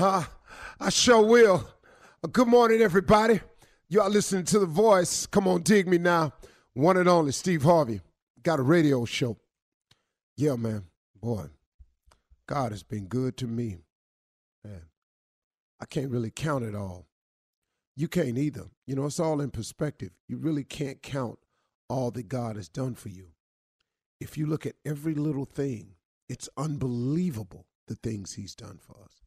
Huh. I sure will. Uh, good morning, everybody. Y'all listening to The Voice. Come on, dig me now. One and only Steve Harvey. Got a radio show. Yeah, man. Boy, God has been good to me. Man, I can't really count it all. You can't either. You know, it's all in perspective. You really can't count all that God has done for you. If you look at every little thing, it's unbelievable the things He's done for us.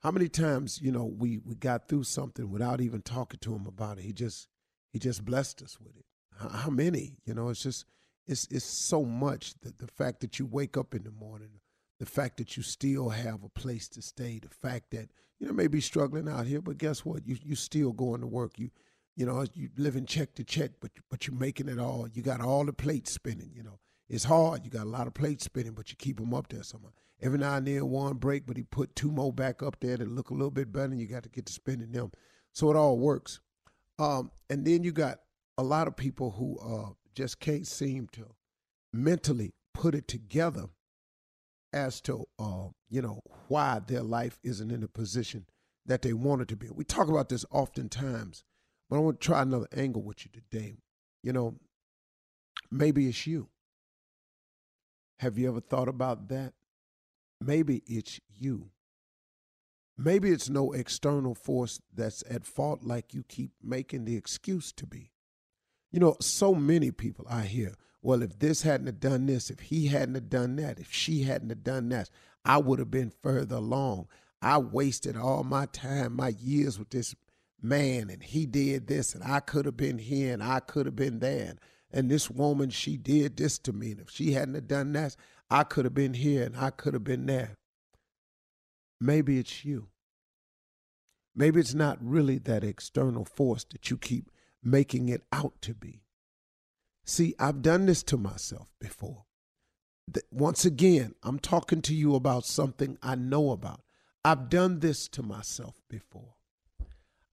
How many times, you know, we we got through something without even talking to him about it? He just he just blessed us with it. How, how many? You know, it's just it's it's so much that the fact that you wake up in the morning, the fact that you still have a place to stay, the fact that you know maybe struggling out here, but guess what? You you still going to work. You you know you living check to check, but but you're making it all. You got all the plates spinning. You know it's hard. You got a lot of plates spinning, but you keep them up there somehow. Every now and then one break, but he put two more back up there that look a little bit better, and you got to get to spinning them. So it all works. Um, and then you got a lot of people who uh, just can't seem to mentally put it together as to uh, you know why their life isn't in the position that they want it to be. We talk about this oftentimes, but I want to try another angle with you today. You know, maybe it's you. Have you ever thought about that? Maybe it's you. Maybe it's no external force that's at fault like you keep making the excuse to be. You know, so many people I hear, well, if this hadn't done this, if he hadn't done that, if she hadn't done that, I would have been further along. I wasted all my time, my years with this man, and he did this, and I could have been here, and I could have been there. And this woman, she did this to me. And if she hadn't have done that, I could have been here and I could have been there. Maybe it's you. Maybe it's not really that external force that you keep making it out to be. See, I've done this to myself before. Once again, I'm talking to you about something I know about. I've done this to myself before.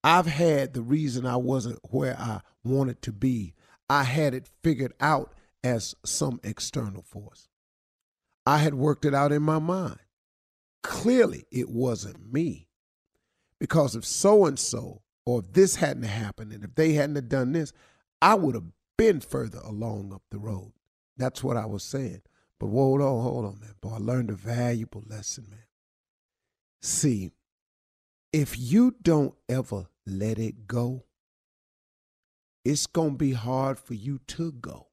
I've had the reason I wasn't where I wanted to be. I had it figured out as some external force. I had worked it out in my mind. Clearly, it wasn't me. Because if so and so, or if this hadn't happened, and if they hadn't done this, I would have been further along up the road. That's what I was saying. But hold on, hold on, man. Boy, I learned a valuable lesson, man. See, if you don't ever let it go, it's going to be hard for you to go.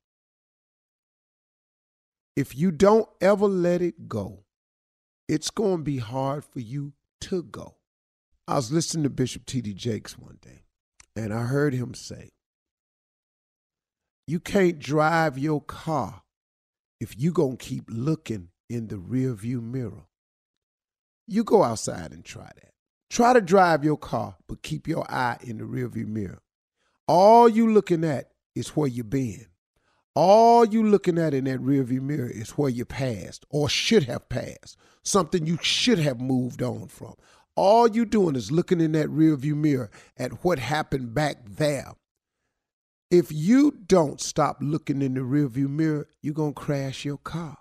If you don't ever let it go, it's going to be hard for you to go. I was listening to Bishop T.D. Jakes one day, and I heard him say, You can't drive your car if you going to keep looking in the rearview mirror. You go outside and try that. Try to drive your car, but keep your eye in the rearview mirror. All you looking at is where you been. All you looking at in that rearview mirror is where you passed or should have passed, something you should have moved on from. All you doing is looking in that rearview mirror at what happened back there. If you don't stop looking in the rearview mirror, you're going to crash your car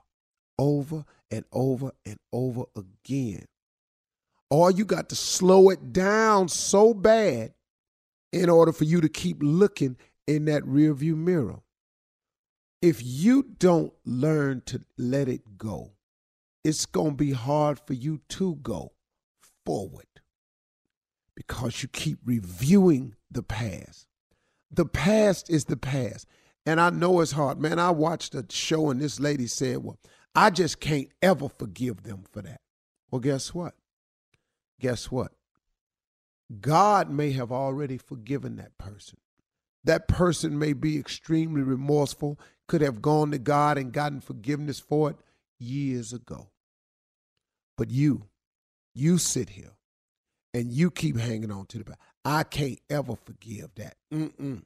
over and over and over again. Or you got to slow it down so bad in order for you to keep looking in that rearview mirror. If you don't learn to let it go, it's going to be hard for you to go forward because you keep reviewing the past. The past is the past. And I know it's hard. Man, I watched a show and this lady said, Well, I just can't ever forgive them for that. Well, guess what? Guess what? God may have already forgiven that person. That person may be extremely remorseful, could have gone to God and gotten forgiveness for it years ago. But you, you sit here and you keep hanging on to the back. I can't ever forgive that. Mm-mm.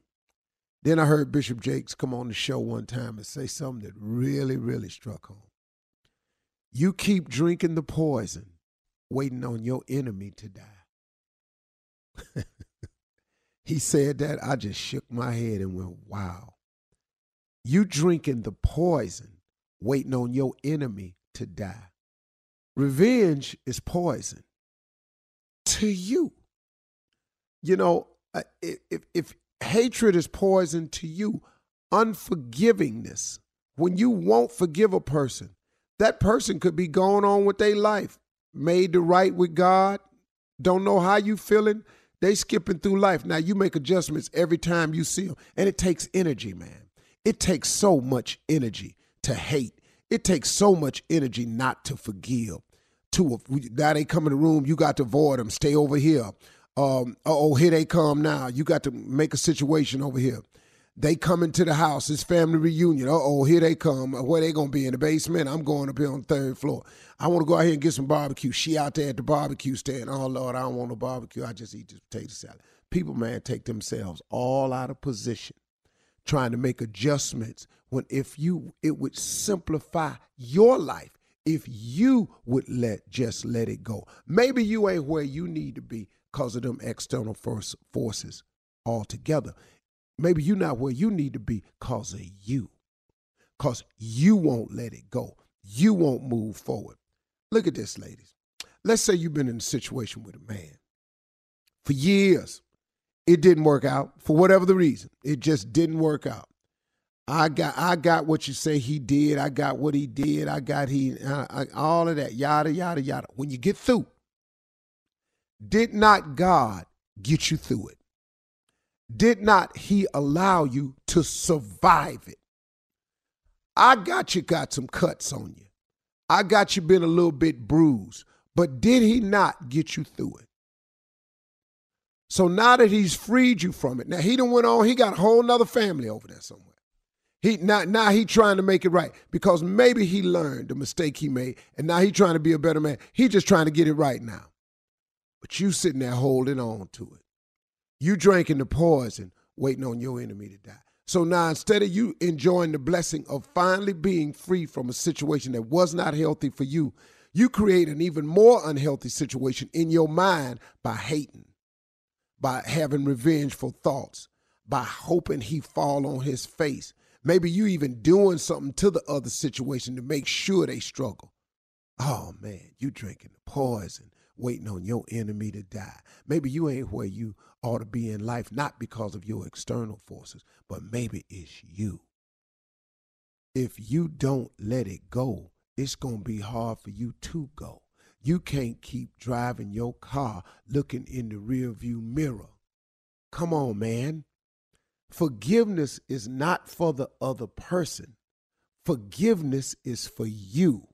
Then I heard Bishop Jakes come on the show one time and say something that really, really struck home. You keep drinking the poison, waiting on your enemy to die. he said that. I just shook my head and went, wow. You drinking the poison, waiting on your enemy to die. Revenge is poison to you. You know, uh, if, if hatred is poison to you, unforgivingness, when you won't forgive a person, that person could be going on with their life, made to right with God, don't know how you feeling, they skipping through life. Now you make adjustments every time you see them, and it takes energy, man. It takes so much energy to hate. It takes so much energy not to forgive. To now they come in the room, you got to avoid them. Stay over here. Um, oh, here they come now. You got to make a situation over here. They come into the house. It's family reunion. Uh oh, here they come. Where they gonna be in the basement? I'm going up here on the third floor. I want to go out here and get some barbecue. She out there at the barbecue stand. Oh Lord, I don't want no barbecue. I just eat this potato salad. People, man, take themselves all out of position, trying to make adjustments. When if you, it would simplify your life if you would let just let it go. Maybe you ain't where you need to be because of them external force, forces altogether. Maybe you're not where you need to be because of you. Because you won't let it go. You won't move forward. Look at this, ladies. Let's say you've been in a situation with a man for years. It didn't work out for whatever the reason. It just didn't work out. I got I got what you say he did. I got what he did. I got he uh, I, all of that yada yada yada. When you get through, did not God get you through it? Did not he allow you to survive it? I got you got some cuts on you. I got you been a little bit bruised, but did he not get you through it? So now that he's freed you from it, now he done went on, he got a whole nother family over there somewhere. He now, now he trying to make it right because maybe he learned the mistake he made and now he trying to be a better man. He just trying to get it right now. But you sitting there holding on to it. You drinking the poison, waiting on your enemy to die. So now instead of you enjoying the blessing of finally being free from a situation that was not healthy for you, you create an even more unhealthy situation in your mind by hating, by having revengeful thoughts, by hoping he fall on his face. Maybe you even doing something to the other situation to make sure they struggle. Oh man, you drinking the poison, waiting on your enemy to die. Maybe you ain't where you ought to be in life, not because of your external forces, but maybe it's you. If you don't let it go, it's going to be hard for you to go. You can't keep driving your car looking in the rearview mirror. Come on, man. Forgiveness is not for the other person. Forgiveness is for you.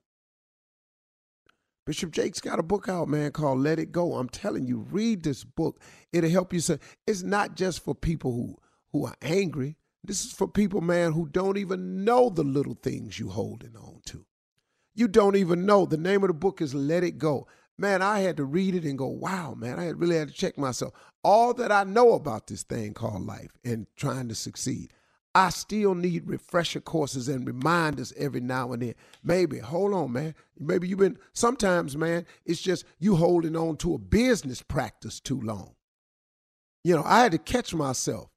Bishop Jakes got a book out, man, called Let It Go. I'm telling you, read this book. It'll help you. Say it's not just for people who who are angry. This is for people, man, who don't even know the little things you holding on to. You don't even know. The name of the book is Let It Go. Man, I had to read it and go, wow, man, I really had to check myself. All that I know about this thing called life and trying to succeed. I still need refresher courses and reminders every now and then. Maybe, hold on, man. Maybe you've been, sometimes, man, it's just you holding on to a business practice too long. You know, I had to catch myself.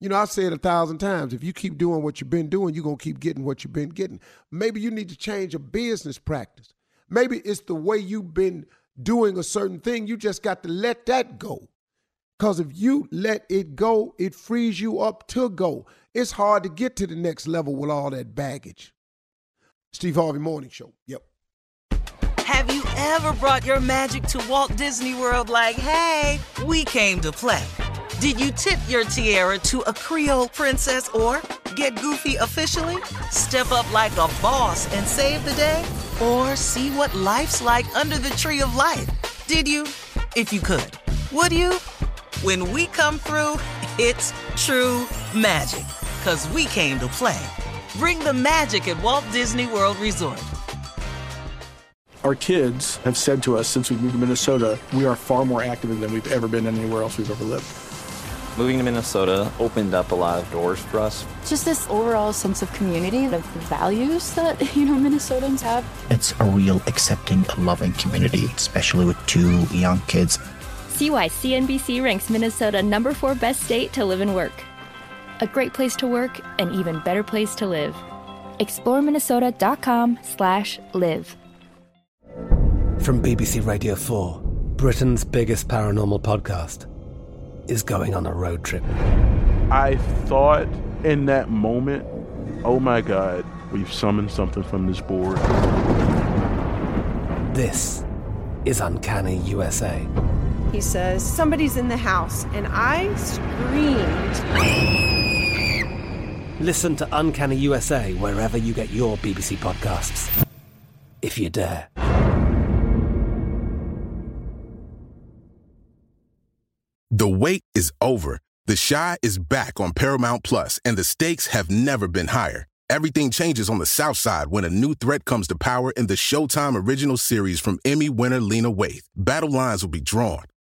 You know, I've said a thousand times if you keep doing what you've been doing, you're going to keep getting what you've been getting. Maybe you need to change a business practice. Maybe it's the way you've been doing a certain thing. You just got to let that go. Because if you let it go, it frees you up to go. It's hard to get to the next level with all that baggage. Steve Harvey Morning Show. Yep. Have you ever brought your magic to Walt Disney World like, hey, we came to play? Did you tip your tiara to a Creole princess or get goofy officially? Step up like a boss and save the day? Or see what life's like under the tree of life? Did you? If you could. Would you? When we come through, it's true magic. Cause we came to play. Bring the magic at Walt Disney World Resort. Our kids have said to us since we moved to Minnesota, we are far more active than we've ever been anywhere else we've ever lived. Moving to Minnesota opened up a lot of doors for us. Just this overall sense of community, of values that, you know, Minnesotans have. It's a real accepting, loving community, especially with two young kids. See why CNBC ranks Minnesota number four best state to live and work. A great place to work, an even better place to live. ExploreMinnesota.com slash live. From BBC Radio 4, Britain's biggest paranormal podcast is going on a road trip. I thought in that moment, oh my God, we've summoned something from this board. This is Uncanny USA. He says, Somebody's in the house, and I screamed. Listen to Uncanny USA wherever you get your BBC podcasts, if you dare. The wait is over. The Chi is back on Paramount Plus, and the stakes have never been higher. Everything changes on the South Side when a new threat comes to power in the Showtime original series from Emmy winner Lena Waithe. Battle lines will be drawn,